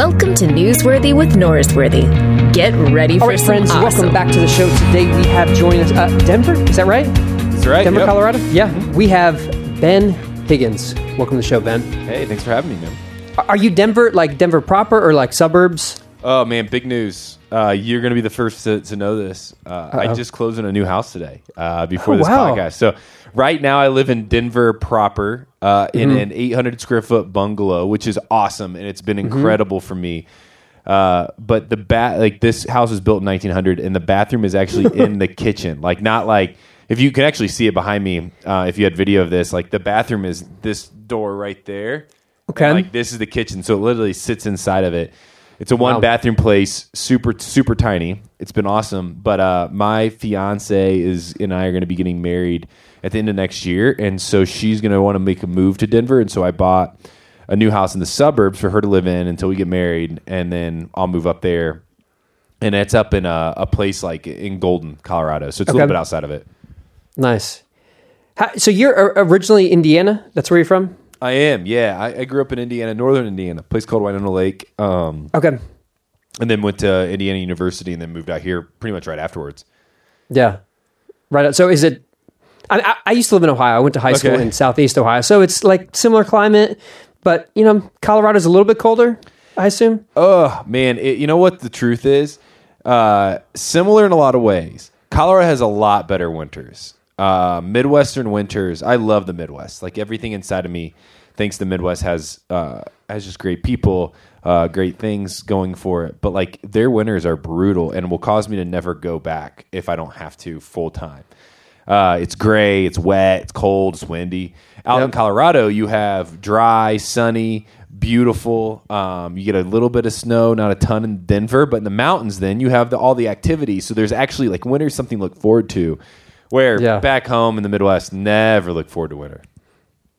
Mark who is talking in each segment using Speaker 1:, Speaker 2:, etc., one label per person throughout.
Speaker 1: Welcome to Newsworthy with Norsworthy. Get ready for
Speaker 2: All right,
Speaker 1: some
Speaker 2: friends,
Speaker 1: awesome.
Speaker 2: welcome back to the show. Today we have joining us uh, Denver. Is that right?
Speaker 3: That's right.
Speaker 2: Denver,
Speaker 3: yep.
Speaker 2: Colorado. Yeah, we have Ben Higgins. Welcome to the show, Ben.
Speaker 3: Hey, thanks for having me, man.
Speaker 2: Are- Are you Denver, like Denver proper, or like suburbs?
Speaker 3: Oh man, big news! Uh, you're going to be the first to, to know this. Uh, I just closed on a new house today uh, before
Speaker 2: Oh,
Speaker 3: this
Speaker 2: wow.
Speaker 3: podcast. So right now I live in Denver proper uh, in
Speaker 2: Mm-hmm.
Speaker 3: an 800 square foot bungalow, which is awesome, and it's been
Speaker 2: Mm-hmm.
Speaker 3: incredible for me. Uh, but the bat, like this house was built in 1900, and the bathroom is actually in the kitchen. Like not like if you can actually see it behind me. Uh, if you had video of this, like the bathroom is this door right there.
Speaker 2: Okay.
Speaker 3: Like this is the kitchen, so it literally sits inside of it. It's a one
Speaker 2: Wow.
Speaker 3: bathroom place, super super tiny. It's been awesome. But uh, my fiance is and I are going to be getting married at the end of next year, and so she's going to want to make a move to Denver, and so I bought a new house in the suburbs for her to live in until we get married, and then I'll move up there. And it's up in a, a place like in Golden, Colorado, so it's a
Speaker 2: Okay.
Speaker 3: little bit outside of it.
Speaker 2: Nice. How, so you're uh, originally Indiana. That's where you're from.
Speaker 3: I am, yeah. I, I grew up in Indiana, northern Indiana, a place called Winona Lake. Um,
Speaker 2: Okay.
Speaker 3: and then went to Indiana University and then moved out here pretty much right afterwards.
Speaker 2: Yeah. Right. So is it? I, I, I used to live in Ohio. I went to high school
Speaker 3: Okay.
Speaker 2: in Southeast Ohio, so it's like similar climate, but you know, Colorado's a little bit colder. I assume.
Speaker 3: Oh man, it, you know what the truth is? Uh, similar in a lot of ways. Colorado has a lot better winters. Uh, Midwestern winters. I love the Midwest. Like everything inside of me thinks the Midwest has uh, has just great people, uh, great things going for it. But like their winters are brutal and will cause me to never go back if I don't have to full time. Uh, it's gray, it's wet, it's cold, it's windy. Out in Colorado, you have dry, sunny, beautiful. Um, you get a little bit of snow, not a ton in Denver, but in the mountains, then you have the, all the activities. So there's actually like winter's something to look forward to. Where
Speaker 2: Yeah.
Speaker 3: back home in the Midwest, never look forward to winter.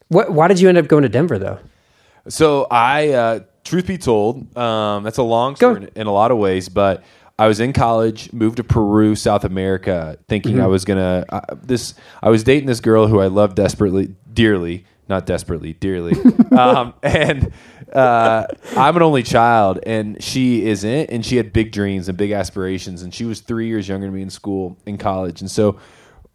Speaker 2: What? Why did you end up going to Denver though?
Speaker 3: So I, uh, truth be told, um, that's a long story in, in a lot of ways, but I was in college, moved to Peru, South America, thinking
Speaker 2: Mm-hmm.
Speaker 3: I was gonna uh, this. I was dating this girl who I loved desperately, dearly, not desperately, dearly, um, and uh, I'm an only child, and she isn't, and she had big dreams and big aspirations, and she was three years younger than me in school, in college, and so.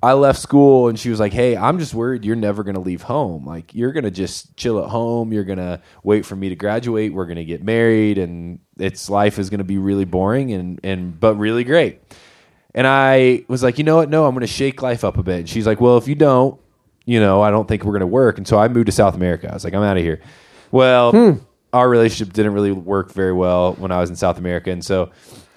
Speaker 3: I left school and she was like, "Hey, I'm just worried you're never going to leave home. Like you're going to just chill at home. You're going to wait for me to graduate. We're going to get married and it's life is going to be really boring and and but really great." And I was like, "You know what? No, I'm going to shake life up a bit." And she's like, "Well, if you don't, you know, I don't think we're going to work." And so I moved to South America. I was like, "I'm out of here." Well, hmm. our relationship didn't really work very well when I was in South America, and so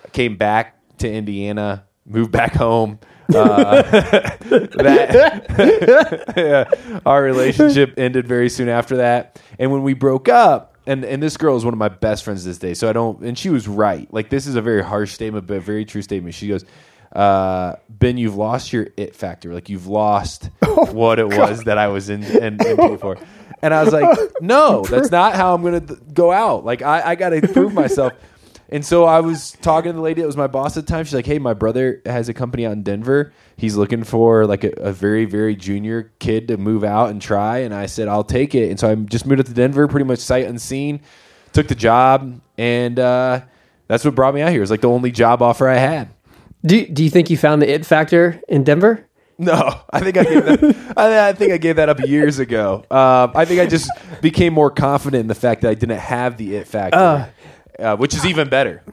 Speaker 3: I came back to Indiana, moved back home. Uh, that yeah, our relationship ended very soon after that. And when we broke up, and and this girl is one of my best friends this day, so I don't. And she was right. Like this is a very harsh statement, but a very true statement. She goes. Uh, ben, you've lost your it factor. Like you've lost what it was that I was in, into before. And I was like, no, that's not how I'm going to go out. Like I, I got to prove myself. And so I was talking to the lady that was my boss at the time. She's like, "Hey, my brother has a company out in Denver. He's looking for like a, a very, very junior kid to move out and try." And I said, "I'll take it." And so I just moved up to Denver, pretty much sight unseen. Took the job, and uh, that's what brought me out here. It was like the only job offer I had.
Speaker 2: Do Do you think you found the it factor in Denver?
Speaker 3: No, I think I gave that. I, think I gave that up years ago. Um, I think I just became more confident in the fact that I didn't have the it factor, uh, which is even better.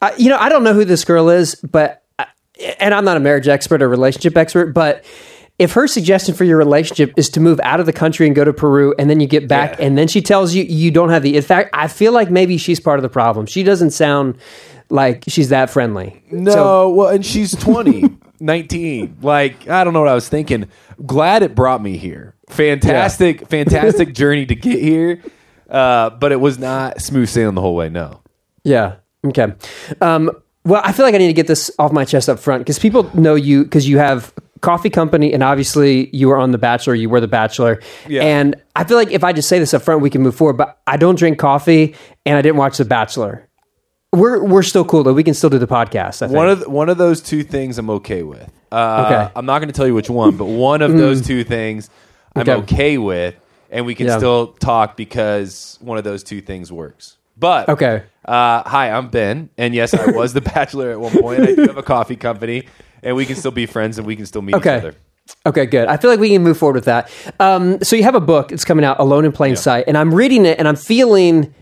Speaker 2: I, you know, I don't know who this girl is, but and I'm not a marriage expert or relationship expert, but if her suggestion for your relationship is to move out of the country and go to Peru, and then you get back,
Speaker 3: Yeah.
Speaker 2: and then she tells you you don't have the it fact, I feel like maybe she's part of the problem. She doesn't sound like she's that friendly.
Speaker 3: No,
Speaker 2: So-
Speaker 3: well, and she's 20, 19. Like, I don't know what I was thinking. Glad it brought me here. Fantastic, fantastic journey to get here. Uh, but it was not smooth sailing the whole way. No.
Speaker 2: Yeah. Okay. Um, well, I feel like I need to get this off my chest up front because people know you because you have coffee company and obviously you were on The Bachelor. You were The Bachelor.
Speaker 3: Yeah.
Speaker 2: And I feel like if I just say this up front, we can move forward. But I don't drink coffee and I didn't watch The Bachelor. We're we're still cool though. We can still do the podcast. I think.
Speaker 3: One of the, one of those two things I'm okay with. Uh,
Speaker 2: Okay.
Speaker 3: I'm not going to tell you which one, but one of those two things I'm
Speaker 2: Okay.
Speaker 3: okay with, and we can
Speaker 2: Yeah.
Speaker 3: still talk because one of those two things works. But
Speaker 2: Okay.
Speaker 3: uh, hi, I'm Ben, and yes, I was the bachelor at one point. I do have a coffee company, and we can still be friends, and we can still meet
Speaker 2: Okay.
Speaker 3: each other.
Speaker 2: Okay, good. I feel like we can move forward with that. Um, so you have a book; it's coming out, "Alone in Plain Sight," and I'm reading it, and I'm feeling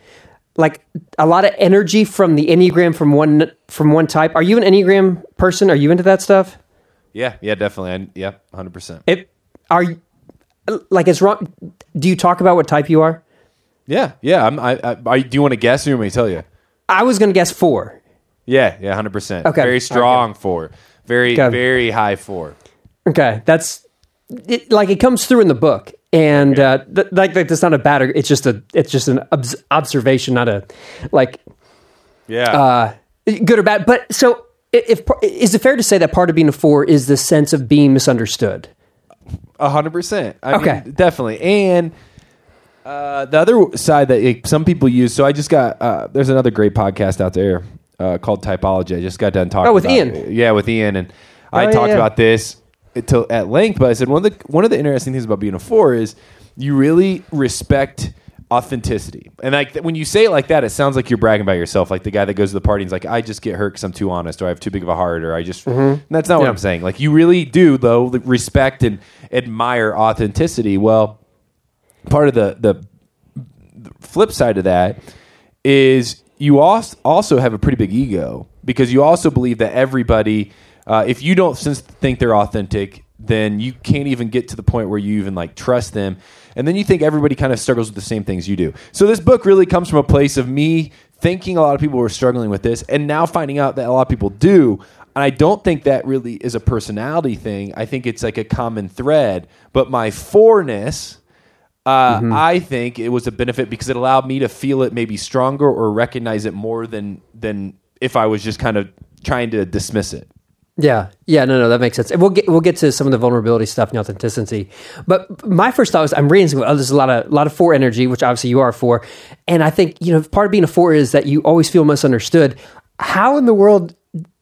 Speaker 2: like a lot of energy from the enneagram from one from one type. Are you an enneagram person? Are you into that stuff?
Speaker 3: Yeah, yeah, definitely. I, yeah, hundred percent.
Speaker 2: It are like it's wrong. Do you talk about what type you are?
Speaker 3: Yeah, yeah. I'm, I, I, I, do you want to guess or you want me to tell you?
Speaker 2: I was going to guess four.
Speaker 3: Yeah, yeah, hundred percent.
Speaker 2: Okay.
Speaker 3: very strong four, very
Speaker 2: Okay.
Speaker 3: very high four.
Speaker 2: Okay, that's it, like it comes through in the book, and uh, th- like, like that's not a bad. It's just a it's just an obs- observation, not a like
Speaker 3: Yeah,
Speaker 2: uh, good or bad. But so, i- if is it fair to say that part of being a four is the sense of being misunderstood?
Speaker 3: A hundred percent.
Speaker 2: Okay.
Speaker 3: mean, definitely. And uh, the other side that like, some people use. So I just got. Uh, there's another great podcast out there uh, called Typology. I just got done talking.
Speaker 2: Oh, with
Speaker 3: about
Speaker 2: Ian.
Speaker 3: it. Yeah, with Ian, and I
Speaker 2: yeah,
Speaker 3: talked
Speaker 2: yeah.
Speaker 3: about this till at length. But I said one of the one of the interesting things about being a four is you really respect authenticity. And like th- when you say it like that, it sounds like you're bragging about yourself. Like the guy that goes to the party and is like, I just get hurt because I'm too honest, or I have too big of a heart, or I just. And that's not what
Speaker 2: Mm-hmm. Yeah.
Speaker 3: I'm saying. Like you really do though respect and admire authenticity. Well, part of the the flip side of that is you als- also have a pretty big ego because you also believe that everybody, uh, if you don't think they're authentic, then you can't even get to the point where you even like trust them. And then you think everybody kind of struggles with the same things you do. So this book really comes from a place of me thinking a lot of people were struggling with this and now finding out that a lot of people do. And I don't think that really is a personality thing. I think it's like a common thread. But my fourness, uh, I think it was a benefit because it allowed me to feel it maybe stronger or recognize it more than than if I was just kind of trying to dismiss it.
Speaker 2: Yeah, yeah, no, no, that makes sense. And we'll get we'll get to some of the vulnerability stuff and authenticity. But my first thought was I'm reading some, oh, there's a lot of lot of four energy, which obviously you are four, and I think you know part of being a four is that you always feel misunderstood. How in the world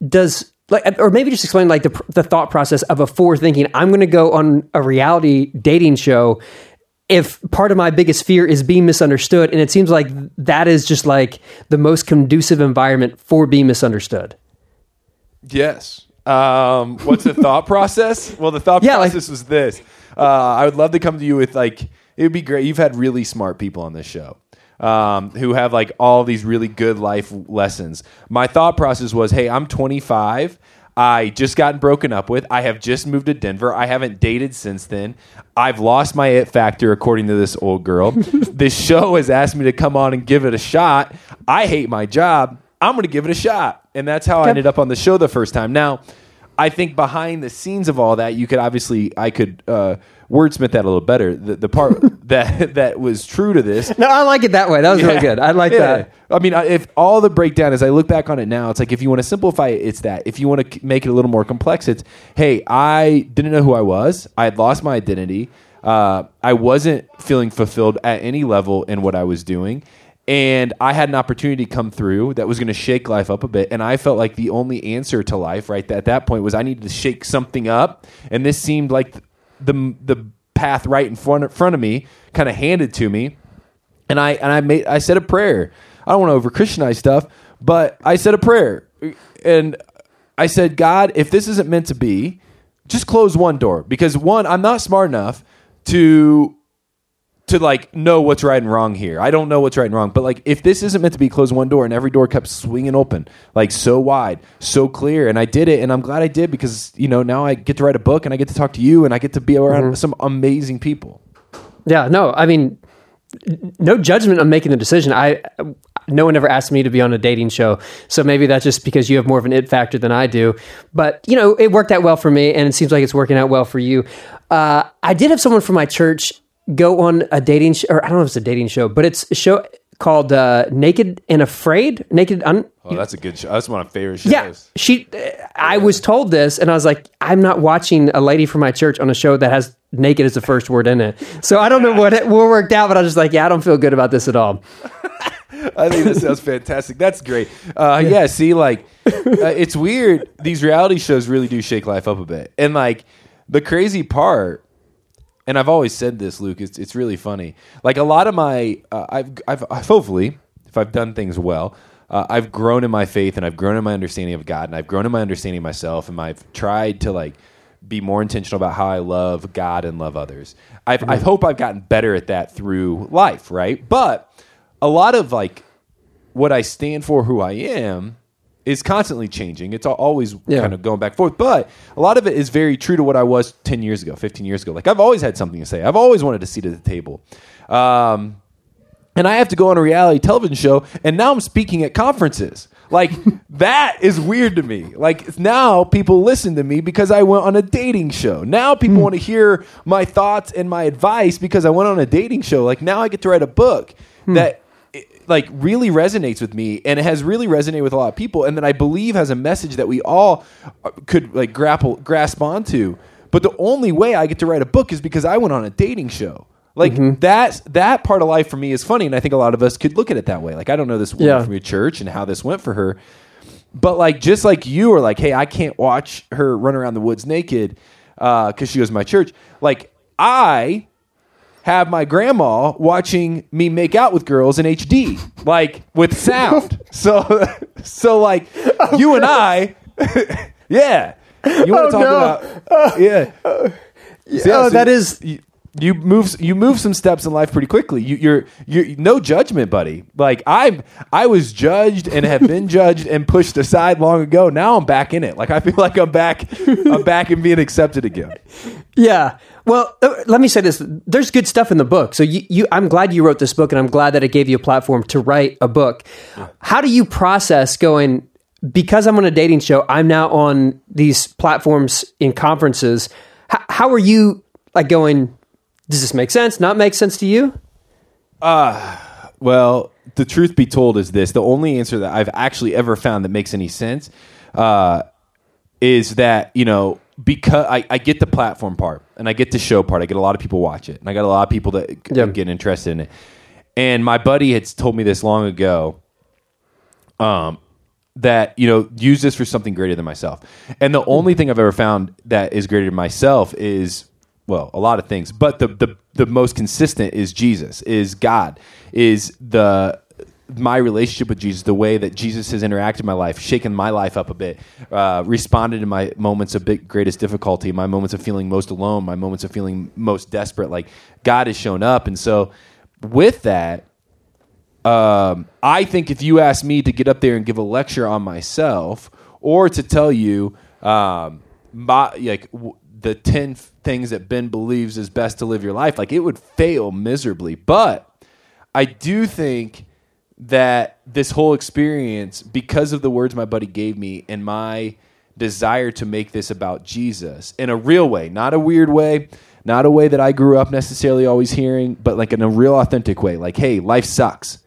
Speaker 2: does like, or maybe just explain like the the thought process of a four thinking I'm going to go on a reality dating show. If part of my biggest fear is being misunderstood, and it seems like that is just like the most conducive environment for being misunderstood.
Speaker 3: Yes. Um, what's the thought process? Well, the thought
Speaker 2: Yeah, like-
Speaker 3: process was this. Uh, I would love to come to you with like it would be great. You've had really smart people on this show um, who have like all these really good life lessons. My thought process was, hey, I'm 25. I just gotten broken up with. I have just moved to Denver. I haven't dated since then. I've lost my it factor, according to this old girl. this show has asked me to come on and give it a shot. I hate my job. I'm going to give it a shot. And that's how I ended up on the show the first time. Now, I think behind the scenes of all that, you could obviously, I could uh, wordsmith that a little better. The, the part that that was true to this
Speaker 2: No, I like it that way. That was really good. I like
Speaker 3: Yeah.
Speaker 2: that.
Speaker 3: I mean, if all the breakdown as I look back on it now, it's like if you want to simplify it, it's that. If you want to make it a little more complex, it's hey, I didn't know who I was. I had lost my identity. Uh, I wasn't feeling fulfilled at any level in what I was doing. And I had an opportunity come through that was going to shake life up a bit. And I felt like the only answer to life, right at that point, was I needed to shake something up. And this seemed like the the path right in front front of me, kind of handed to me and I and I made I said a prayer. I don't want to over Christianize stuff, but I said a prayer, and I said, God, if this isn't meant to be, just close one door because one, I'm not smart enough to to like know what's right and wrong here. I don't know what's right and wrong, but like if this isn't meant to be, close one door, and every door kept swinging open, like so wide, so clear, and I did it, and I'm glad I did because you know now I get to write a book and I get to talk to you and I get to be around some amazing people.
Speaker 2: Yeah, no, I mean, no judgment on making the decision. I, no one ever asked me to be on a dating show, so maybe that's just because you have more of an it factor than I do. But you know, it worked out well for me, and it seems like it's working out well for you. Uh, I did have someone from my church go on a dating, sh- or I don't know if it's a dating show, but it's a show called uh, Naked and Afraid. Naked, un-
Speaker 3: Oh, that's a good show. That's one of my favorite shows.
Speaker 2: yeah, she. I was told this, and I was like, I'm not watching a lady from my church on a show that has naked as the first word in it. So I don't know what it what worked out, but I was just like, yeah, I don't feel good about this at all.
Speaker 3: I think that sounds fantastic. That's great. Uh, yeah. see, like, uh, it's weird. These reality shows really do shake life up a bit. And, like, the crazy part, and I've always said this, Luke, it's, it's really funny. Like, a lot of my, uh, I've, I've, I've hopefully if I've done things well, uh, I've grown in my faith and I've grown in my understanding of God and I've grown in my understanding of myself and I've tried to like be more intentional about how I love God and love others. I've, I hope I've gotten better at that through life, right? But a lot of like what I stand for, who I am, is constantly changing. It's always
Speaker 2: Yeah.
Speaker 3: kind of going back and forth. But a lot of it is very true to what I was 10 years ago, 15 years ago. Like I've always had something to say. I've always wanted a seat at the table. Um, and I have to go on a reality television show, and now I'm speaking at conferences. Like that is weird to me. Like now people listen to me because I went on a dating show. Now people want to hear my thoughts and my advice because I went on a dating show. Like now I get to write a book that it, like really resonates with me and it has really resonated with a lot of people and that I believe has a message that we all uh, could like grapple grasp onto. But the only way I get to write a book is because I went on a dating show. Like that's that part of life for me is funny, and I think a lot of us could look at it that way. Like I don't know this woman
Speaker 2: Yeah.
Speaker 3: from your church and how this went for her, but like just like you are like, hey, I can't watch her run around the woods naked because she goes to my church. Like I have my grandma watching me make out with girls in HD, like with sound. so, so like you and I, yeah. You want to
Speaker 2: Oh,
Speaker 3: talk
Speaker 2: no.
Speaker 3: about yeah. Uh, oh, so,
Speaker 2: oh, that is-
Speaker 3: you, you move you move some steps in life pretty quickly. You, you're you're no judgment, buddy. Like I'm I was judged and have been judged and pushed aside long ago. Now I'm back in it. Like I feel like I'm back I'm back and being accepted again.
Speaker 2: Yeah. Well, uh, let me say this: there's good stuff in the book. So you, you, I'm glad you wrote this book, and I'm glad that it gave you a platform to write a book. How do you process going? Because I'm on a dating show, I'm now on these platforms in conferences. How, how are you like going? Does this make sense? Not make sense to you?
Speaker 3: Well, the truth be told is this: the only answer that I've actually ever found that makes any sense uh, is that you know because I, I get the platform part and I get the show part. I get a lot of people watch it, and I got a lot of people that
Speaker 2: Yeah.
Speaker 3: get interested in it. And my buddy had told me this long ago. Um, that you know use this for something greater than myself. And the only thing I've ever found that is greater than myself is well, a lot of things, but the the the most consistent is Jesus, is God, is the my relationship with Jesus, the way that Jesus has interacted in my life, shaken my life up a bit, uh, responded in my moments of big, greatest difficulty, my moments of feeling most alone, my moments of feeling most desperate. Like God has shown up, and so with that, um, I think if you ask me to get up there and give a lecture on myself, or to tell you um, my like w- the ten f- things that Ben believes is best to live your life, like it would fail miserably. But I do think that this whole experience, because of the words my buddy gave me and my desire to make this about Jesus in a real way, not a weird way, not a way that I grew up necessarily always hearing, but like in a real authentic way. Like, hey, life sucks.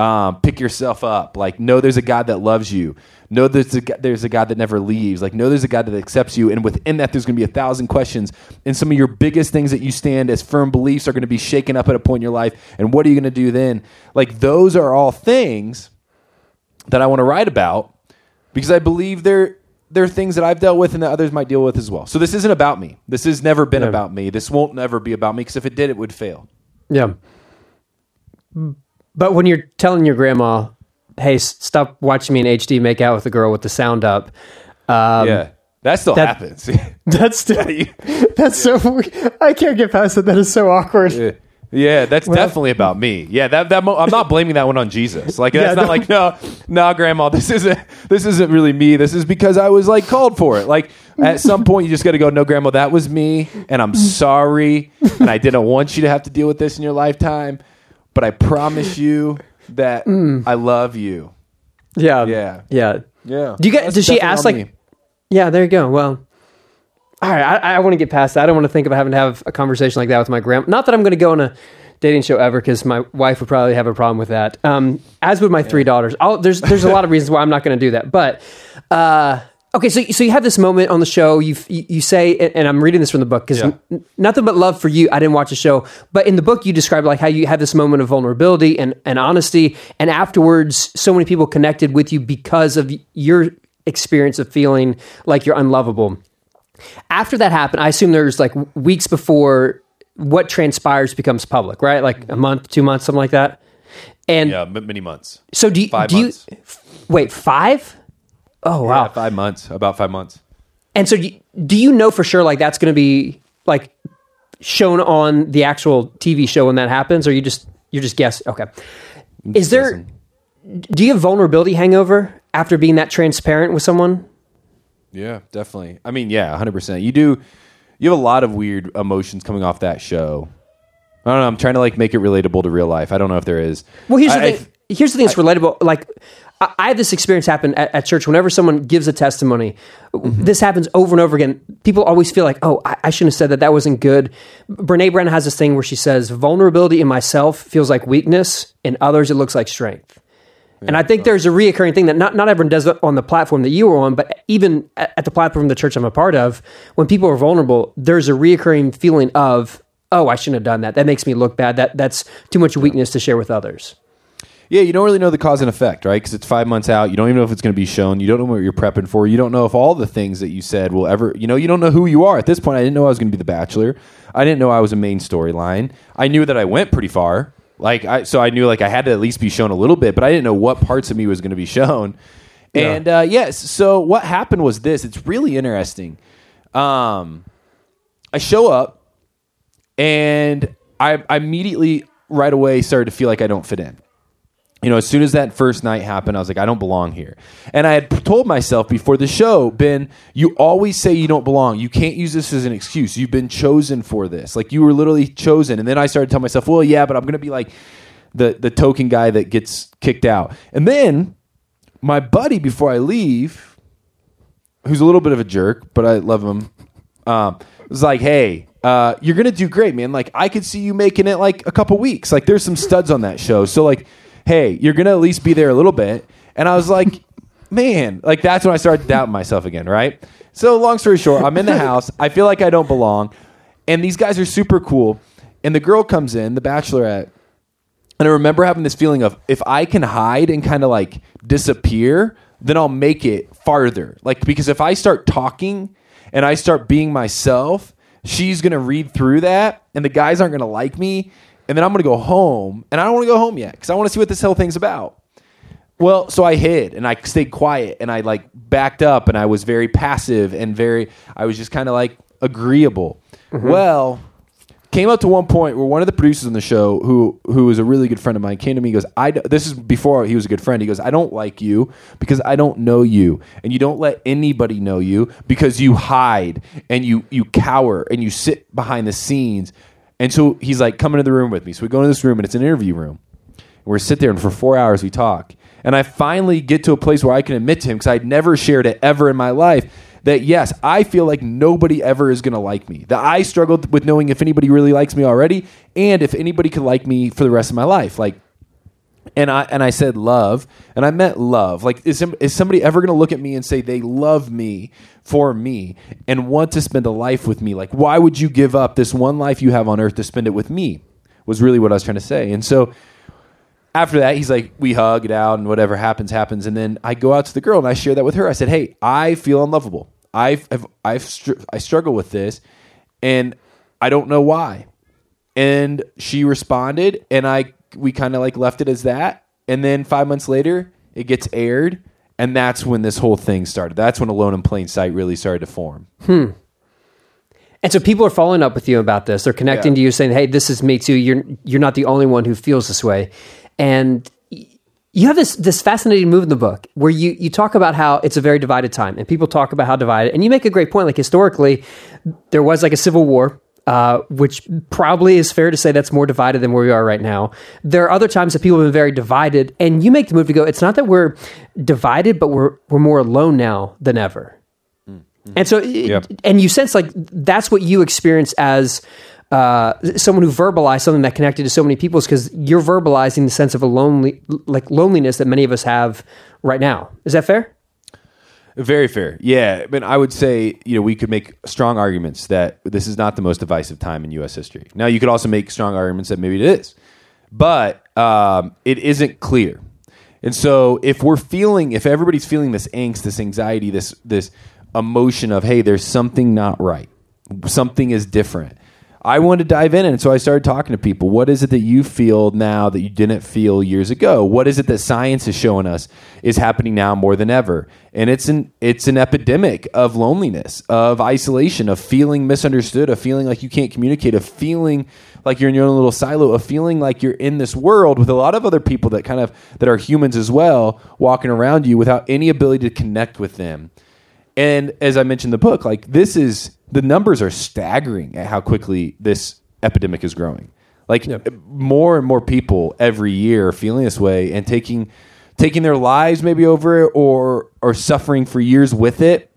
Speaker 3: Um, pick yourself up. Like, know there's a God that loves you. Know there's a, there's a God that never leaves. Like, know there's a God that accepts you. And within that, there's going to be a thousand questions. And some of your biggest things that you stand as firm beliefs are going to be shaken up at a point in your life. And what are you going to do then? Like, those are all things that I want to write about because I believe they're they're things that I've dealt with and that others might deal with as well. So this isn't about me. This has never been about me. This won't never be about me because if it did, it would fail.
Speaker 2: Yeah. But when you're telling your grandma, "Hey, stop watching me in HD make out with a girl with the sound up," um,
Speaker 3: yeah, that still
Speaker 2: that-
Speaker 3: happens.
Speaker 2: that's still that's so. I can't get past it. That is so awkward.
Speaker 3: Yeah. Yeah, that's definitely about me. Yeah, that that mo- I'm not blaming that one on Jesus. Like that's
Speaker 2: Yeah,
Speaker 3: not
Speaker 2: no.
Speaker 3: like no, no, Grandma, this isn't this isn't really me. This is because I was like called for it. Like at some point, you just got to go. No, Grandma, that was me, and I'm sorry, and I didn't want you to have to deal with this in your lifetime. But I promise you that I love you.
Speaker 2: Yeah,
Speaker 3: Yeah.
Speaker 2: yeah.
Speaker 3: Yeah.
Speaker 2: Do you get?
Speaker 3: That's
Speaker 2: Does she
Speaker 3: definitely
Speaker 2: ask
Speaker 3: on
Speaker 2: like?
Speaker 3: me.
Speaker 2: Yeah, there you go. Well, all right. I, I want to get past that. I don't want to think about having to have a conversation like that with my grandma. Not that I'm going to go on a dating show ever, because my wife would probably have a problem with that. Um, as would my three daughters. I'll, there's there's a lot of reasons why I'm not going to do that. But uh, okay, so so you have this moment on the show. You you, say, and I'm reading this from the book because
Speaker 3: Yeah.
Speaker 2: nothing but love for you. I didn't watch the show, but in the book you describe like how you had this moment of vulnerability and, and honesty, and afterwards, so many people connected with you because of your experience of feeling like you're unlovable. After that happened, I assume there's like weeks before what transpires becomes public, right? Like a mm-hmm. month, two months, something like that. And
Speaker 3: Yeah, many months.
Speaker 2: so do you,
Speaker 3: Five
Speaker 2: do you wait five? Oh wow!
Speaker 3: Yeah, five months. About five months.
Speaker 2: And so, do you know for sure like that's going to be like shown on the actual TV show when that happens, or you just you're just guess? Okay. Is there? Do you have vulnerability hangover after being that transparent with someone?
Speaker 3: Yeah, definitely. I mean, yeah, hundred percent. You do. You have a lot of weird emotions coming off that show. I don't know. I'm trying to like make it relatable to real life. I don't know if there is.
Speaker 2: Well, here's the
Speaker 3: I- I-
Speaker 2: thing. here's the thing that's relatable. Like, I, I have this experience happen at, at church. Whenever someone gives a testimony,
Speaker 3: Mm-hmm.
Speaker 2: this happens over and over again. People always feel like, oh, I, I shouldn't have said that. That wasn't good. Brene Brown has this thing where she says, vulnerability in myself feels like weakness. In others, it looks like strength. And I think there's a reoccurring thing that not, not everyone does it on the platform that you were on, but even at, at the platform the church I'm a part of, when people are vulnerable, there's a reoccurring feeling of, oh, I shouldn't have done that. That makes me look bad. That that's too much weakness to share with others.
Speaker 3: Yeah, you don't really know the cause and effect, right? Because it's five months out. You don't even know if it's going to be shown. You don't know what you're prepping for. You don't know if all the things that you said will ever, you know, you don't know who you are. At this point, I didn't know I was going to be the Bachelor. I didn't know I was a main storyline. I knew that I went pretty far. Like, I, so I knew like I had to at least be shown a little bit, but I didn't know what parts of me was going to be shown. And uh, yes, so what happened was this. It's really interesting. Um, I show up and I, I immediately right away started to feel like I don't fit in. You know, as soon as that first night happened, I was like, I don't belong here. And I had told myself before the show, Ben, you always say you don't belong. You can't use this as an excuse. You've been chosen for this. Like you were literally chosen. And then I started telling myself, well, yeah, but I'm going to be like the the token guy that gets kicked out. And then my buddy, before I leave, who's a little bit of a jerk, but I love him, um, was like, hey, uh, you're gonna do great, man. Like I could see you making it like a couple weeks. Like there's some studs on that show. So like, hey, you're gonna at least be there a little bit. And I was like, man, like that's when I started doubting myself again, right? So long story short, I'm in the house. I feel like I don't belong. And these guys are super cool. And the girl comes in, the bachelorette, and I remember having this feeling of if I can hide and kind of like disappear, then I'll make it farther. Like, because if I start talking and I start being myself, she's going to read through that and the guys aren't going to like me. And then I'm going to go home and I don't want to go home yet because I want to see what this whole thing's about. Well, so I hid and I stayed quiet and I like backed up and I was very passive and very, I was just kind of like agreeable. Mm-hmm. Well, came up to one point where one of the producers on the show who who was a really good friend of mine came to me and goes "I this is before he was a good friend he goes i don't like you because i don't know you and you don't let anybody know you because you hide and you you cower and you sit behind the scenes and so he's like come into the room with me. So we go into this room and it's an interview room. We're sit there and for four hours we talk. And i finally get to a place where i can admit to him because i'd never shared it ever in my life that yes i feel like nobody ever is going to like me. That i struggled with knowing if anybody really likes me already and if anybody could like me for the rest of my life. Like and I and I said love, and I meant love. Like, is is somebody ever going to look at me and say they love me for me and want to spend a life with me? Like, why would you give up this one life you have on earth to spend it with me? Was really what I was trying to say. And so after that, he's like, we hug it out, and whatever happens, happens. And then I go out to the girl and I share that with her. I said, hey, I feel unlovable. I've I've, I've str- I struggle with this, and I don't know why and she responded and i we kind of like left it as that and then five months later it gets aired and that's when this whole thing started that's when alone in plain sight really started to form Hmm.
Speaker 2: And so people are following up with you about this. They're connecting
Speaker 3: Yeah.
Speaker 2: to you, saying, "Hey, this is me too. You're you're not the only one who feels this way." And you have this this fascinating move in the book where you you talk about how it's a very divided time, and people talk about how divided. And you make a great point. Like historically, there was like a civil war. Uh, which probably is fair to say that's more divided than where we are right now. There are other times that people have been very divided, and you make the move to go. It's not that we're divided, but we're we're more alone now than ever. And so,
Speaker 3: Yep.
Speaker 2: and you sense like that's what you experience as uh, someone who verbalized something that connected to so many people, is because you're verbalizing the sense of a lonely, like loneliness that many of us have right now. Is that fair?
Speaker 3: Very fair. Yeah but i would say you know we could make strong arguments that this is not the most divisive time in us history. Now you could also make strong arguments that maybe it is but um, it isn't clear. And so if we're feeling if everybody's feeling this angst this anxiety this this emotion of hey there's something not right something is different I wanted to dive in, and so I started talking to people. What is it that you feel now that you didn't feel years ago? What is it that science is showing us is happening now more than ever? And it's an it's an epidemic of loneliness, of isolation, of feeling misunderstood, of feeling like you can't communicate, of feeling like you're in your own little silo, of feeling like you're in this world with a lot of other people that kind of that are humans as well, walking around you without any ability to connect with them. And as I mentioned in the book, like this is the numbers are staggering at how quickly this epidemic is growing. Like more and more people every year are feeling this way and taking taking their lives maybe over it or or suffering for years with it.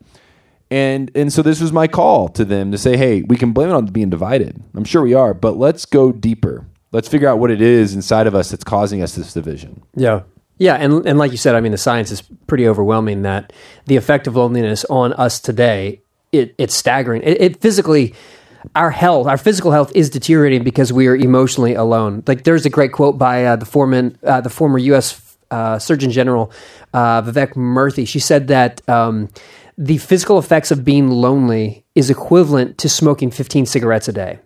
Speaker 3: And and so this was my call to them to say, hey, we can blame it on being divided. I'm sure we are, but let's go deeper. Let's figure out what it is inside of us that's causing us this division.
Speaker 2: Yeah. Yeah, and and like you said, I mean, the science is pretty overwhelming that the effect of loneliness on us today, it, it's staggering. It, it physically, our health, our physical health is deteriorating because we are emotionally alone. Like there's a great quote by uh, the former uh, the former U.S. Uh, Surgeon General uh, Vivek Murthy. She said that um, the physical effects of being lonely is equivalent to smoking 15 cigarettes a day,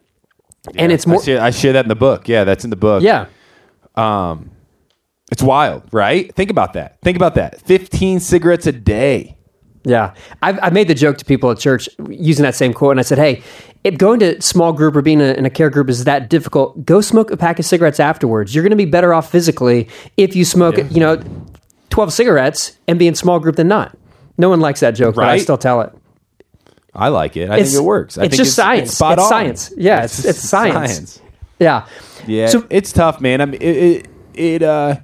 Speaker 2: and it's more.
Speaker 3: I share, I share that in the book. Yeah, that's in the book.
Speaker 2: Yeah,
Speaker 3: It's wild, right? Think about that. Think about that. 15 cigarettes a day.
Speaker 2: Yeah, I've, I made the joke to people at church using that same quote, and I said, "Hey, if going to small group or being a, in a care group is that difficult, go smoke a pack of cigarettes afterwards. You're going to be better off physically if you smoke, you know, twelve cigarettes and be in small group than not." No one likes that joke, but I still tell it.
Speaker 3: I like it. I
Speaker 2: It's-
Speaker 3: think it works. I
Speaker 2: it's
Speaker 3: think
Speaker 2: just science.
Speaker 3: spot
Speaker 2: It's
Speaker 3: on.
Speaker 2: science. Yeah, it's- it's science. Yeah,
Speaker 3: Yeah,
Speaker 2: So-
Speaker 3: it's tough, man. I mean, it, it, it uh,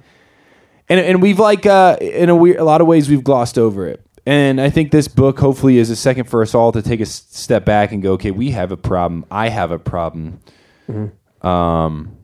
Speaker 3: and and we've like uh, in a weird, a lot of ways we've glossed over it. And I think this book hopefully is a second for us all to take a s- step back and go, okay, we have a problem. I have a problem. Um,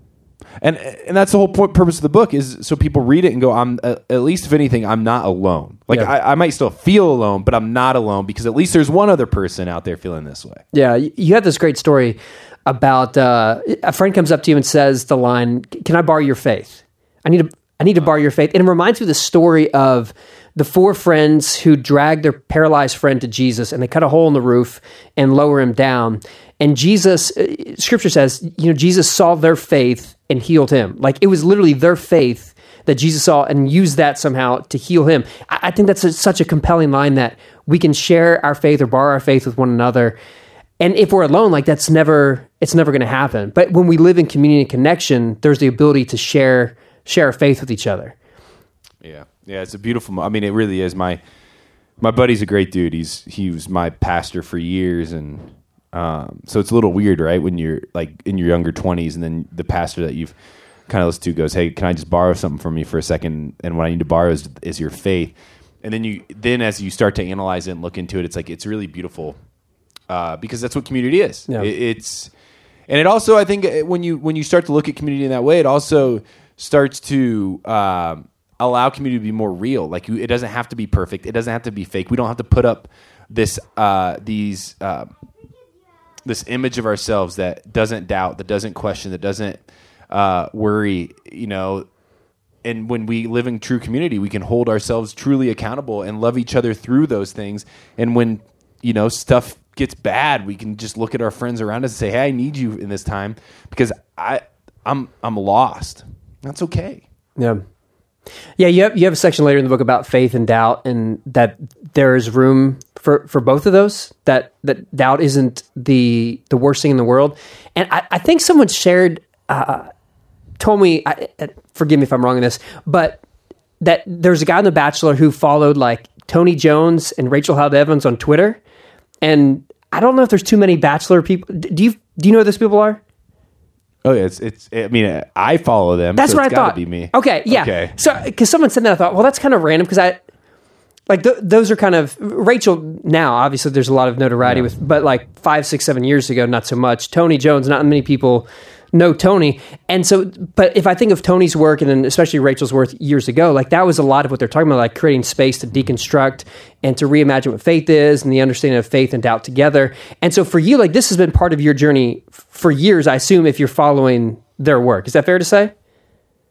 Speaker 3: and and that's the whole point, purpose of the book is so people read it and go, I'm uh, at least if anything, I'm not alone. Like
Speaker 2: Yeah.
Speaker 3: I, I might still feel alone, but I'm not alone because at least there's one other person out there feeling this way.
Speaker 2: Yeah, you have this great story about uh, a friend comes up to you and says the line, "Can I borrow your faith? I need to, I need to borrow your faith." And it reminds me of the story of the four friends who drag their paralyzed friend to Jesus, and they cut a hole in the roof and lower him down. And Jesus, uh, Scripture says, you know, Jesus saw their faith and healed him. Like it was literally their faith that Jesus saw and used that somehow to heal him. I, think that's a, such a compelling line that we can share our faith or borrow our faith with one another. And if we're alone, like that's never it's never going to happen. But when we live in community and connection, there's the ability to share share our faith with each other.
Speaker 3: Yeah, yeah, it's a beautiful. mo- I mean, it really is. My my buddy's a great dude. He's he was my pastor for years, and um, so it's a little weird, right? When you're like in your younger twenties, and then the pastor that you've kind of listened to goes, "Hey, can I just borrow something from you for a second? And what I need to borrow is, is your faith." And then you then as you start to analyze it and look into it, it's like it's really beautiful uh, because that's what community is.
Speaker 2: Yeah.
Speaker 3: It- it's and it also I think uh, when you when you start to look at community in that way, it also starts to um, allow community to be more real. Like you, it doesn't have to be perfect. It doesn't have to be fake. We don't have to put up this uh, these uh, this image of ourselves that doesn't doubt, that doesn't question, that doesn't uh, worry. You know, and when we live in true community, we can hold ourselves truly accountable and love each other through those things. And when you know stuff gets bad, we can just look at our friends around us and say, "Hey, I need you in this time because I I'm I'm lost." That's okay.
Speaker 2: Yeah. Yeah, you have you have a section later in the book about faith and doubt, and that there is room for, for both of those. That that doubt isn't the the worst thing in the world. And I, I think someone shared uh, told me, I, uh, forgive me if I'm wrong in this, but that there's a guy in The Bachelor who followed like Tony Jones and Rachel Held Evans on Twitter, and I don't know if there's too many Bachelor people. Do you do you know who those people are?
Speaker 3: Oh yeah, it's it's. I mean, I follow them.
Speaker 2: That's
Speaker 3: so
Speaker 2: what I thought.
Speaker 3: Be me.
Speaker 2: Okay, yeah.
Speaker 3: Okay.
Speaker 2: So because someone said that, I thought, well, that's kind of random because I like th- those are kind of Rachel now. Obviously, there's a lot of notoriety with, but like five, six, seven years ago, not so much. Tony Jones, not many people know Tony, and so. But if I think of Tony's work and then especially Rachel's work years ago, like that was a lot of what they're talking about, like creating space to deconstruct and to reimagine what faith is and the understanding of faith and doubt together. And so for you, like this has been part of your journey for years. I assume if you're following their work, is that fair to say?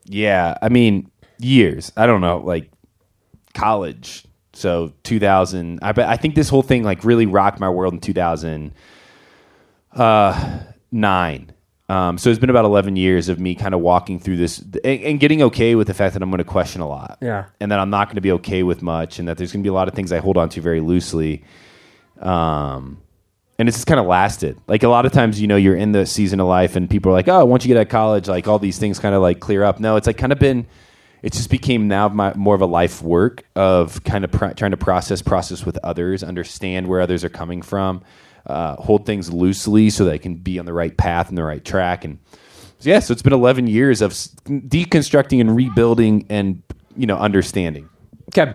Speaker 3: Yeah, I mean, years. I don't know, like college. So 2000. I. I think this whole thing like really rocked my world in 2000. Uh, Um, so it's been about 11 years of me kind of walking through this and, and getting okay with the fact that I'm going to question a lot.
Speaker 2: Yeah.
Speaker 3: And that I'm not going to be okay with much and that there's going to be a lot of things I hold on to very loosely. Um, and it's just kind of lasted. Like a lot of times, you know, you're in the season of life and people are like, oh, once you get out of college, like all these things kind of like clear up. No, it's like kind of been, it just became now my, more of a life work of kind of pr- trying to process, process with others, understand where others are coming from, uh, hold things loosely so that I can be on the right path and the right track. And so, yeah, so it's been 11 years of deconstructing and rebuilding and, you know, understanding.
Speaker 2: Okay.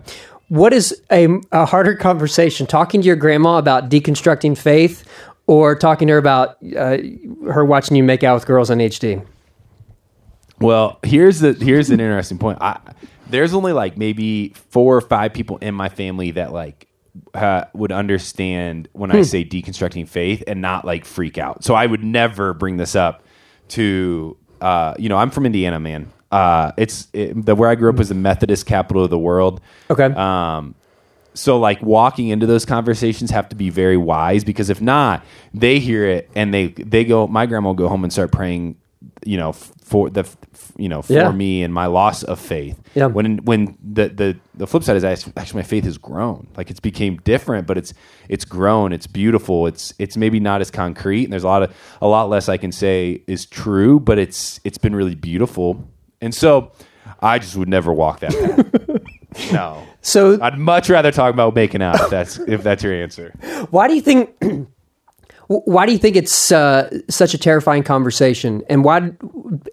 Speaker 2: What is a, a harder conversation? Talking to your grandma about deconstructing faith or talking to her about uh, her watching you make out with girls on HD?
Speaker 3: Well, here's the here's an interesting point. I, there's only like maybe four or five people in my family that like uh, would understand when I say deconstructing faith and not like freak out. So I would never bring this up to uh, you know I'm from Indiana, man. Uh, it's it, the where I grew up was the Methodist capital of the world.
Speaker 2: Okay.
Speaker 3: Um, so like walking into those conversations have to be very wise because if not, they hear it and they they go. My grandma will go home and start praying, you know, for the you know for
Speaker 2: Yeah.
Speaker 3: me and my loss of faith.
Speaker 2: Yeah.
Speaker 3: When when the the the flip side is actually actually my faith has grown. Like it's became different, but it's it's grown. It's beautiful. It's it's maybe not as concrete, and there's a lot of a lot less I can say is true, but it's it's been really beautiful. And so I just would never walk that path. no.
Speaker 2: So
Speaker 3: I'd much rather talk about making out if that's if that's your answer.
Speaker 2: why do you think? Why do you think it's uh, such a terrifying conversation? And why? And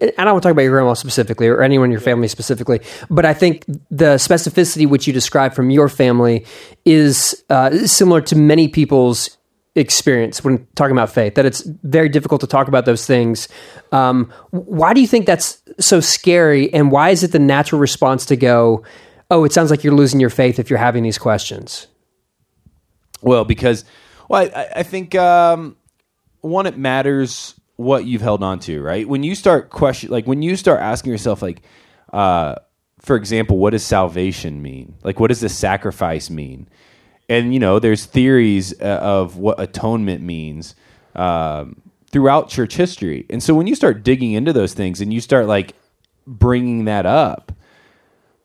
Speaker 2: I don't want to talk about your grandma specifically or anyone in your family specifically, but I think the specificity which you describe from your family is uh, similar to many people's experience when talking about faith. That it's very difficult to talk about those things. Um, why do you think that's so scary? And why is it the natural response to go, "Oh, it sounds like you're losing your faith if you're having these questions"?
Speaker 3: Well, because well, I, I think um, one, it matters what you've held on to, right? When you start question, like when you start asking yourself, like, uh, for example, what does salvation mean? Like, what does the sacrifice mean? And you know, there's theories uh, of what atonement means um, throughout church history, and so when you start digging into those things and you start like bringing that up,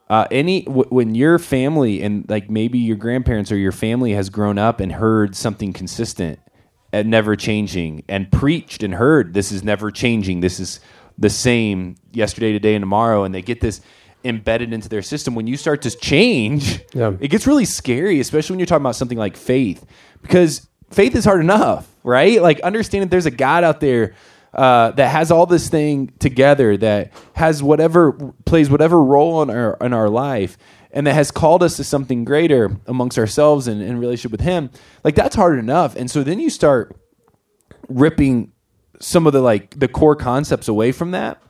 Speaker 3: uh, any w- when your family and like maybe your grandparents or your family has grown up and heard something consistent and never changing and preached and heard this is never changing. This is the same yesterday today and tomorrow and they get this embedded into their system. When you start to change
Speaker 2: Yeah.
Speaker 3: it gets really scary especially when you're talking about something like faith because faith is hard enough right? Like understanding there's a god out there uh, that has all this thing together that has whatever plays whatever role in our in our life and that has called us to something greater amongst ourselves and in relationship with him like that's hard enough. And so then you start ripping some of the like the core concepts away from that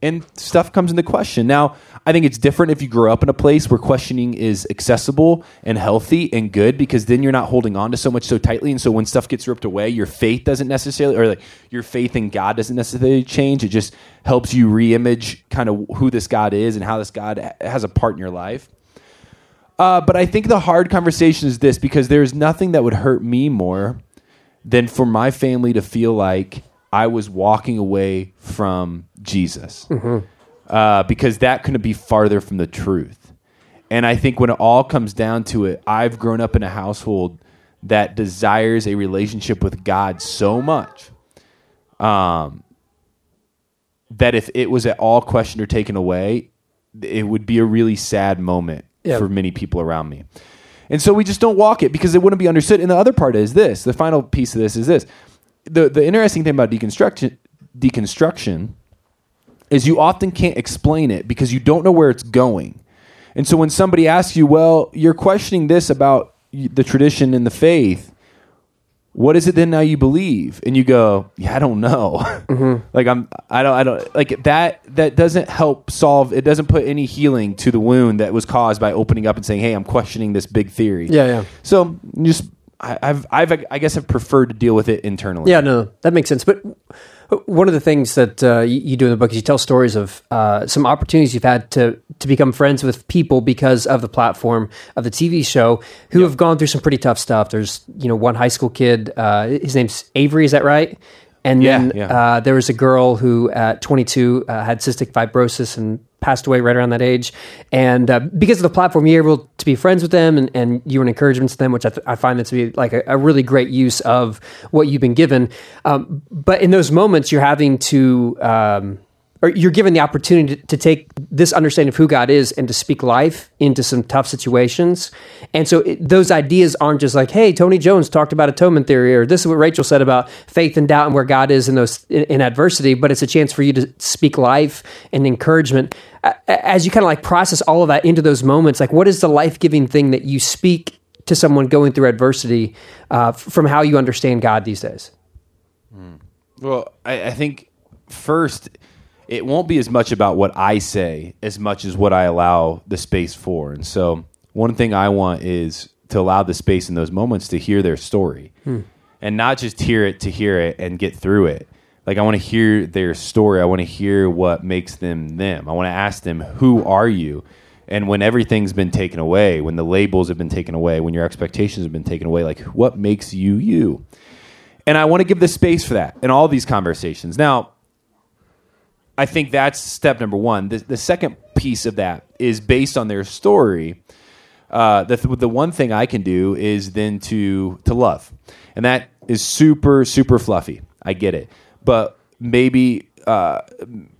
Speaker 3: and stuff comes into question. Now i think it's different if you grow up in a place where questioning is accessible and healthy and good because then you're not holding on to so much so tightly and so when stuff gets ripped away your faith doesn't necessarily or like your faith in god doesn't necessarily change. It just helps you reimage kind of who this god is and how this god has a part in your life. Uh, but I think the hard conversation is this because there's nothing that would hurt me more than for my family to feel like I was walking away from Jesus. Uh, because that couldn't be farther from the truth. And I think when it all comes down to it, I've grown up in a household that desires a relationship with God so much um, that if it was at all questioned or taken away, it would be a really sad moment
Speaker 2: Yeah.
Speaker 3: for many people around me. And so we just don't walk it because it wouldn't be understood. And the other part is this the final piece of this is this. The, the interesting thing about deconstruction, deconstruction is you often can't explain it because you don't know where it's going. And so when somebody asks you, well, you're questioning this about the tradition and the faith, what is it then now you believe? And you go, yeah, I don't know. Mm-hmm. like I'm, I don't, I don't like that. That doesn't help solve. It doesn't put any healing to the wound that was caused by opening up and saying, hey, I'm questioning this big theory.
Speaker 2: Yeah, yeah.
Speaker 3: So just, I, I've, I've, I guess I've preferred to deal with it internally.
Speaker 2: Yeah, no, that makes sense. But one of the things that uh, you, do in the book is you tell stories of uh, some opportunities you've had to to become friends with people because of the platform of the TV show who have gone through some pretty tough stuff. There's you know one high school kid, uh, his name's Avery, is that right? And
Speaker 3: Yeah,
Speaker 2: then
Speaker 3: yeah.
Speaker 2: Uh, there was a girl who at 22 uh, had cystic fibrosis and passed away right around that age. And uh, because of the platform, you're able to be friends with them and, and you were an encouragement to them, which I, th- I find that to be like a, a really great use of what you've been given. Um, but in those moments, you're having to. Um, or you're given the opportunity to, to take this understanding of who God is and to speak life into some tough situations. And so it, those ideas aren't just like, "Hey, Tony Jones talked about atonement theory," or "This is what Rachel said about faith and doubt and where God is in those in, in adversity." But it's a chance for you to speak life and encouragement as you kind of like process all of that into those moments. Like, what is the life giving thing that you speak to someone going through adversity uh, from how you understand God these days?
Speaker 3: Well, I, I think first, it won't be as much about what I say as much as what I allow the space for. And so, one thing I want is to allow the space in those moments to hear their story and not just hear it to hear it and get through it. Like, I want to hear their story. I want to hear what makes them them. I want to ask them, Who are you? And when everything's been taken away, when the labels have been taken away, when your expectations have been taken away, like, what makes you you? And I want to give the space for that in all these conversations. Now, I think that's step number one. The, the second piece of that is based on their story. Uh, the, the one thing I can do is then to to love, and that is super super fluffy. I get it, but maybe uh,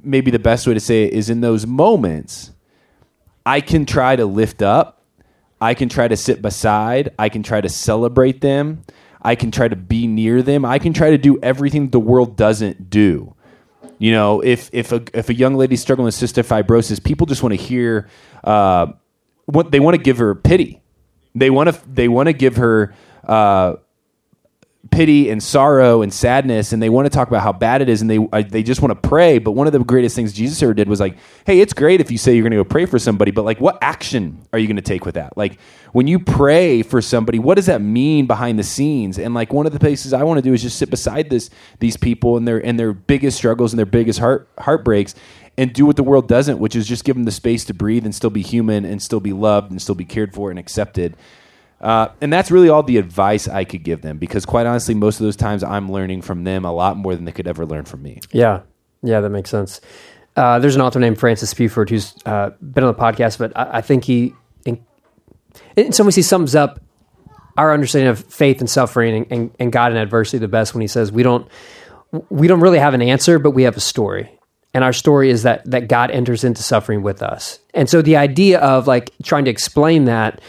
Speaker 3: maybe the best way to say it is in those moments, I can try to lift up, I can try to sit beside, I can try to celebrate them, I can try to be near them, I can try to do everything the world doesn't do. You know, if if a if a young lady's struggling with cystic fibrosis, people just want to hear uh, what they want to give her pity. They want to they want to give her uh, pity and sorrow and sadness, and they want to talk about how bad it is, and they uh, they just want to pray. But one of the greatest things Jesus ever did was like, hey, it's great if you say you're going to go pray for somebody, but like, what action are you going to take with that? Like, when you pray for somebody, what does that mean behind the scenes? And like, one of the places I want to do is just sit beside this these people and their and their biggest struggles and their biggest heart heartbreaks. And do what the world doesn't, which is just give them the space to breathe and still be human and still be loved and still be cared for and accepted. Uh, and that's really all the advice I could give them because, quite honestly, most of those times I'm learning from them a lot more than they could ever learn from me.
Speaker 2: Yeah, yeah, that makes sense. Uh, there's an author named Francis Spufford who's uh, been on the podcast, but I, I think he, in, in some ways, he sums up our understanding of faith and suffering and, and, and God and adversity the best when he says we don't we don't really have an answer, but we have a story. And our story is that that God enters into suffering with us. And so the idea of like trying to explain that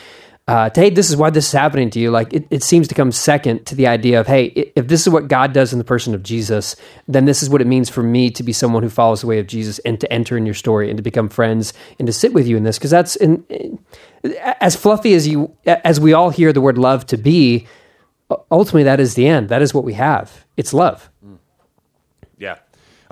Speaker 2: uh, to, hey, this is why this is happening to you. Like it, it seems to come second to the idea of, hey, if this is what God does in the person of Jesus, then this is what it means for me to be someone who follows the way of Jesus and to enter in your story and to become friends and to sit with you in this. Because that's in, in- as fluffy as you, as we all hear the word love to be. Ultimately, that is the end. That is what we have. It's love.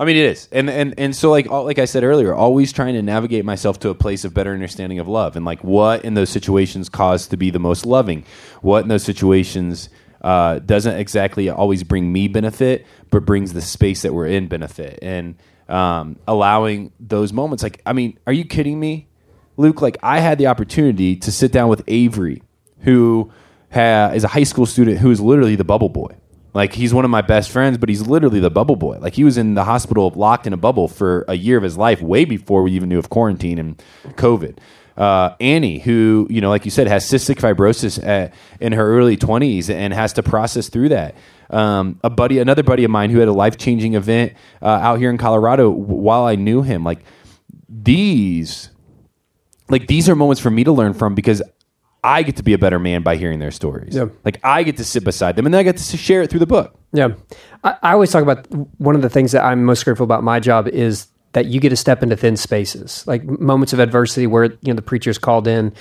Speaker 3: I mean, it is, and and and so like all, like I said earlier, always trying to navigate myself to a place of better understanding of love, and like what in those situations cause to be the most loving, what in those situations uh, doesn't exactly always bring me benefit, but brings the space that we're in benefit, and um, allowing those moments. Like, I mean, are you kidding me, Luke? Like, I had the opportunity to sit down with Avery, who ha- is a high school student who is literally the bubble boy. Like he's one of my best friends, but he's literally the bubble boy. Like he was in the hospital locked in a bubble for a year of his life, way before we even knew of quarantine and COVID. Uh, Annie, who you know, like you said, has cystic fibrosis at, in her early twenties and has to process through that. Um, a buddy, another buddy of mine, who had a life changing event uh, out here in Colorado while I knew him. Like these, like these are moments for me to learn from because I get to be a better man by hearing their stories.
Speaker 2: Yeah.
Speaker 3: Like I get to sit beside them and then I get to share it through the book.
Speaker 2: Yeah. I, I always talk about one of the things that I'm most grateful about my job is that you get to step into thin spaces, like moments of adversity where, you know, the preacher's called in.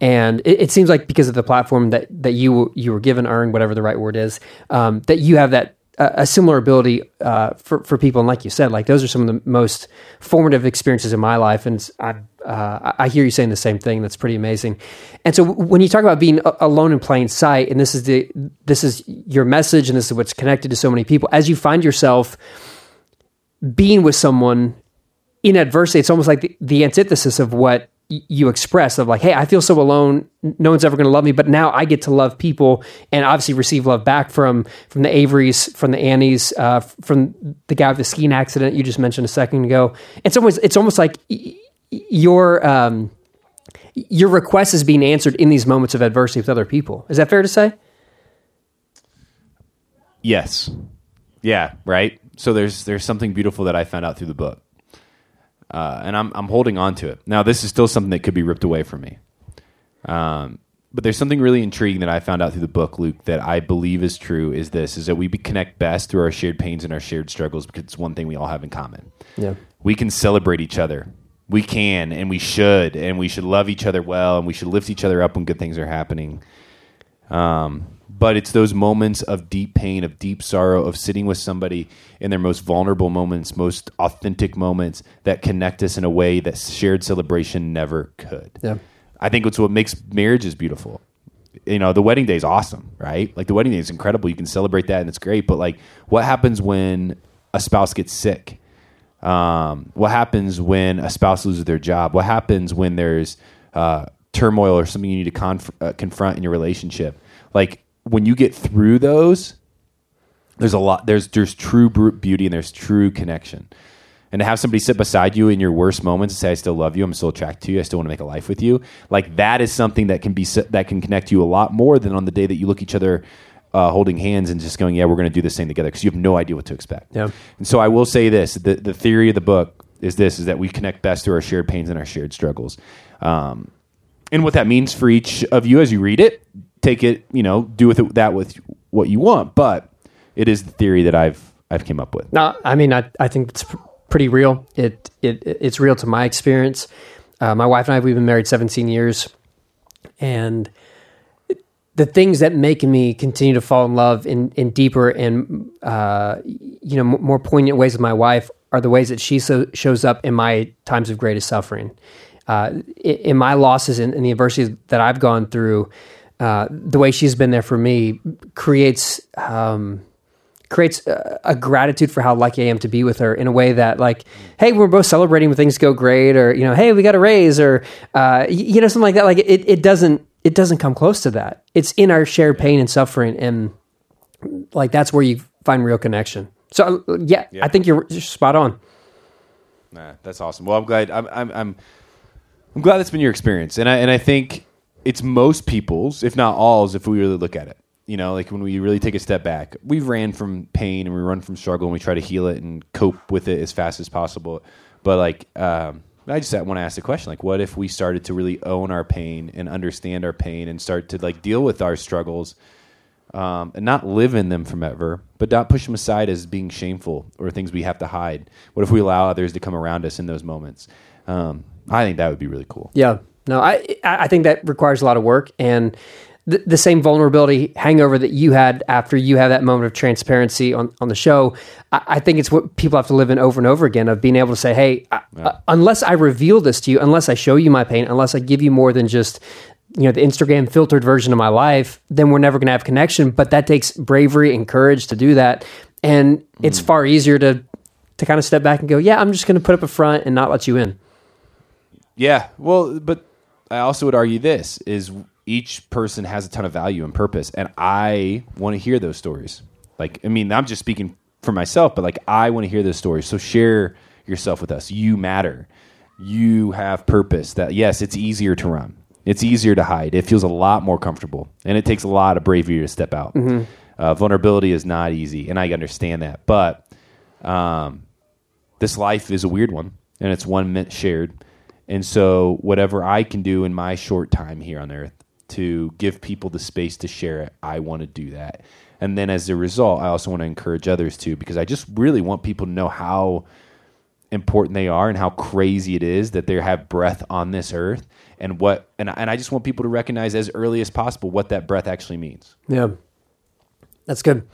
Speaker 2: And it, it seems like because of the platform that, that you, you were given, earned, whatever the right word is, um, that you have that, uh, a similar ability uh, for, for people. And like you said, like those are some of the most formative experiences in my life. And I, uh, I hear you saying the same thing. That's pretty amazing. And so when you talk about being alone in plain sight, and this is the this is your message, and this is what's connected to so many people, as you find yourself being with someone in adversity, it's almost like the, the antithesis of what you express of like, hey, I feel so alone. No one's ever going to love me, but now I get to love people and obviously receive love back from from the Averys, from the Annies, uh, from the guy with the skiing accident you just mentioned a second ago. It's almost it's almost like your um, your request is being answered in these moments of adversity with other people. Is that fair to say?
Speaker 3: Yes. Yeah, right. So there's there's something beautiful that I found out through the book, uh, and I'm I'm holding on to it. Now this is still something that could be ripped away from me, um, but there's something really intriguing that I found out through the book, Luke, that I believe is true. Is this is that we connect best through our shared pains and our shared struggles because it's one thing we all have in common.
Speaker 2: Yeah.
Speaker 3: We can celebrate each other. We can and we should, and we should love each other well, and we should lift each other up when good things are happening. Um, but it's those moments of deep pain, of deep sorrow, of sitting with somebody in their most vulnerable moments, most authentic moments that connect us in a way that shared celebration never could.
Speaker 2: Yeah.
Speaker 3: I think it's what makes marriages beautiful. You know, the wedding day is awesome, right? Like the wedding day is incredible. You can celebrate that and it's great. But like, what happens when a spouse gets sick? Um, what happens when a spouse loses their job? What happens when there's uh, turmoil or something you need to conf- uh, confront in your relationship? Like when you get through those, there's a lot. There's there's true beauty and there's true connection. And to have somebody sit beside you in your worst moments and say, "I still love you. I'm still attracted to you. I still want to make a life with you." Like that is something that can be that can connect you a lot more than on the day that you look each other uh, holding hands and just going, "Yeah, we're going to do this thing together," because you have no idea what to expect.
Speaker 2: Yeah.
Speaker 3: And so I will say this: the the theory of the book is this: is that we connect best through our shared pains and our shared struggles. Um, and what that means for each of you as you read it, take it, you know, do with it, that with what you want. But it is the theory that I've I've came up with.
Speaker 2: No, I mean, I, I think it's pretty real. It, it it's real to my experience. Uh, my wife and I we've been married 17 years, and the things that make me continue to fall in love in in deeper and uh, you know more poignant ways with my wife are the ways that she so, shows up in my times of greatest suffering. Uh, in, in my losses and, the adversities that I've gone through, uh, the way she's been there for me creates. Um, creates a, a gratitude for how lucky I am to be with her in a way that like, hey, we're both celebrating when things go great, or you know, hey, we got a raise, or uh, you know, something like that. Like it, it doesn't it doesn't come close to that. It's in our shared pain and suffering, and like that's where you find real connection. So uh, yeah, I think you're, you're spot on.
Speaker 3: Nah, that's awesome. Well, I'm glad. I'm, I'm, I'm, I'm glad that's been your experience, and I and I think it's most people's, if not all's, if we really look at it. You know, like when we really take a step back, we ran from pain and we run from struggle, and we try to heal it and cope with it as fast as possible. But like, um, I just want to ask the question: like, what if we started to really own our pain and understand our pain and start to like deal with our struggles? um, and not live in them forever, but not push them aside as being shameful or things we have to hide. What if we allow others to come around us in those moments? Um, I think that would be really cool.
Speaker 2: Yeah, no, I I I think that requires a lot of work and. The, the same vulnerability hangover that you had after you had that moment of transparency on, on the show, I, I think it's what people have to live in over and over again of being able to say, hey, I, uh, unless I reveal this to you, unless I show you my pain, unless I give you more than just you know the Instagram filtered version of my life, then we're never going to have connection. But that takes bravery and courage to do that, and it's far easier to to kind of step back and go, yeah, I'm just going to put up a front and not let you in.
Speaker 3: Yeah, well, but I also would argue this is each person has a ton of value and purpose, and I want to hear those stories. Like, I mean, I'm just speaking for myself, but like, I want to hear those stories. So share yourself with us. You matter. You have purpose. That yes, it's easier to run. It's easier to hide. It feels a lot more comfortable, and it takes a lot of bravery to step out. Uh, vulnerability is not easy, and I understand that. But um, this life is a weird one, and it's one meant shared. And so, whatever I can do in my short time here on earth to give people the space to share it, I want to do that. And then, as a result, I also want to encourage others to, because I just really want people to know how important they are and how crazy it is that they have breath on this earth and what and, and I just want people to recognize as early as possible what that breath actually means.
Speaker 2: Yeah, that's good.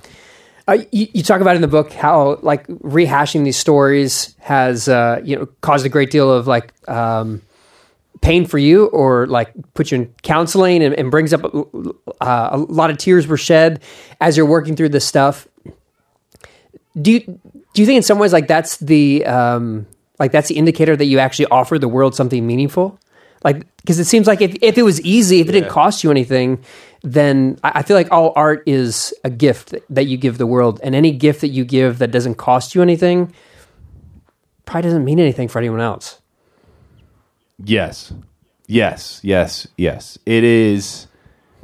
Speaker 2: Uh, you, you talk about in the book how like rehashing these stories has uh, you know caused a great deal of like um, pain for you, or like put you in counseling and, and brings up uh, a lot of tears were shed as you're working through this stuff. Do you do you think in some ways like that's the um, like that's the indicator that you actually offer the world something meaningful? Like, because it seems like if, if it was easy, if it didn't cost you anything, then I, feel like all art is a gift that you give the world. And any gift that you give that doesn't cost you anything probably doesn't mean anything for anyone else.
Speaker 3: Yes. Yes. Yes. Yes. It is.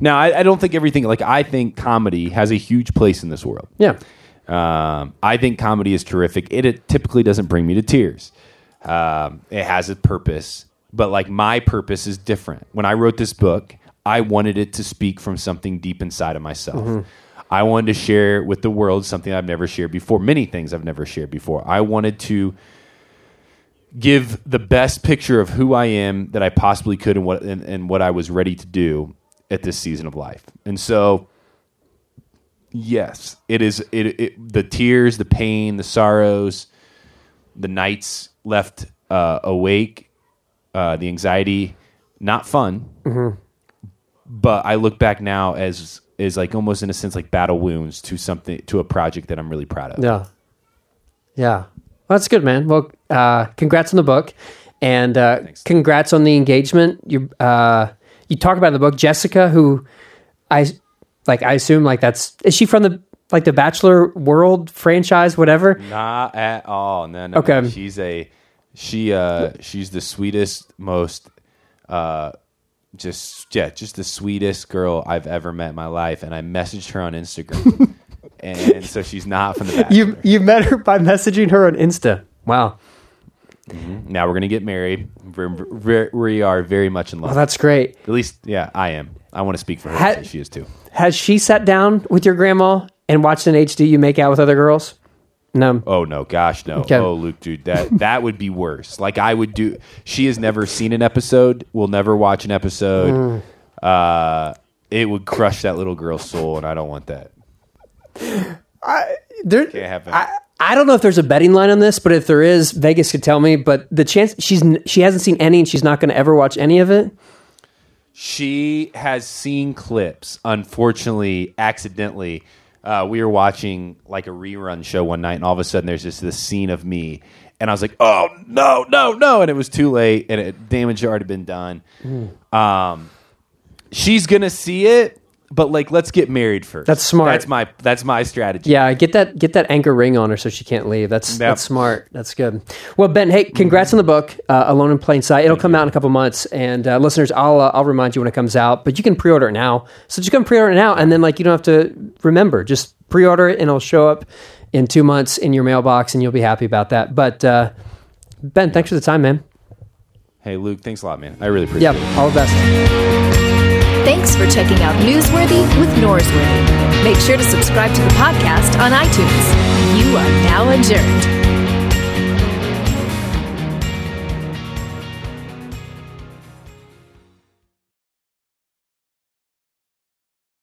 Speaker 3: Now, I, I don't think everything, like, I think comedy has a huge place in this world.
Speaker 2: Yeah.
Speaker 3: Um, I think comedy is terrific. It, it typically doesn't bring me to tears. Um, it has a purpose, but like my purpose is different. When I wrote this book, I wanted it to speak from something deep inside of myself. I wanted to share with the world something I've never shared before, many things I've never shared before. I wanted to give the best picture of who I am that I possibly could and what and, and what I was ready to do at this season of life. And so yes, it is it, it the tears, the pain, the sorrows, the nights left uh, awake, uh, the anxiety, not fun. But I look back now as is like almost in a sense like battle wounds to something to a project that I'm really proud of.
Speaker 2: Yeah. Yeah. Well, that's good, man. Well, uh, congrats on the book. And uh, congrats on the engagement. You uh, you talk about in the book Jessica, who I like. I assume like that's is she from the like the Bachelor World franchise, whatever.
Speaker 3: Not at all. No, no.
Speaker 2: Okay.
Speaker 3: She's a she uh she's the sweetest, most uh just yeah, just the sweetest girl I've ever met in my life. And I messaged her on Instagram. and so she's not from the Bachelor.
Speaker 2: You you met her by messaging her on Insta. Wow,
Speaker 3: now we're gonna get married. We're, we're, we are very much in love.
Speaker 2: well, that's great.
Speaker 3: At least, yeah, I am. I want to speak for her.
Speaker 2: Ha-
Speaker 3: she is too.
Speaker 2: Has she sat down with your grandma and watched an HD you make out with other girls? No.
Speaker 3: Oh no, gosh no.
Speaker 2: Okay.
Speaker 3: Oh Luke, dude, that that would be worse. Like I would do. She has never seen an episode. Will never watch an episode. Uh, it would crush that little girl's soul, and I don't want that.
Speaker 2: There,
Speaker 3: Can't happen.
Speaker 2: I, I don't know if there's a betting line on this, but if there is, Vegas could tell me. But the chance she's she hasn't seen any, and she's not going to ever watch any of it.
Speaker 3: She has seen clips. Unfortunately, accidentally, uh, we were watching like a rerun show one night, and all of a sudden, there's just this scene of me, and I was like, "Oh no, no, no!" And it was too late, and it, damage had already been done. Um, she's gonna see it, but like, let's get married first.
Speaker 2: That's smart.
Speaker 3: That's my that's my strategy.
Speaker 2: Yeah, get that get that anchor ring on her so she can't leave. That's
Speaker 3: Yep.
Speaker 2: that's smart. That's good. Well, Ben, hey, congrats on the book, uh, Alone in Plain Sight. It'll come out in a couple months, and uh, listeners, I'll uh, I'll remind you when it comes out. But you can pre-order it now, so just go and pre-order it now, and then like you don't have to remember. Just pre-order it, and it'll show up in two months in your mailbox, and you'll be happy about that. But uh, Ben, thanks for the time, man.
Speaker 3: Hey, Luke, thanks a lot, man. I really appreciate
Speaker 2: Yeah,
Speaker 3: it.
Speaker 2: all the best.
Speaker 1: Thanks for checking out Newsworthy with Norsworthy. Make sure to subscribe to the podcast on iTunes. You are now adjourned.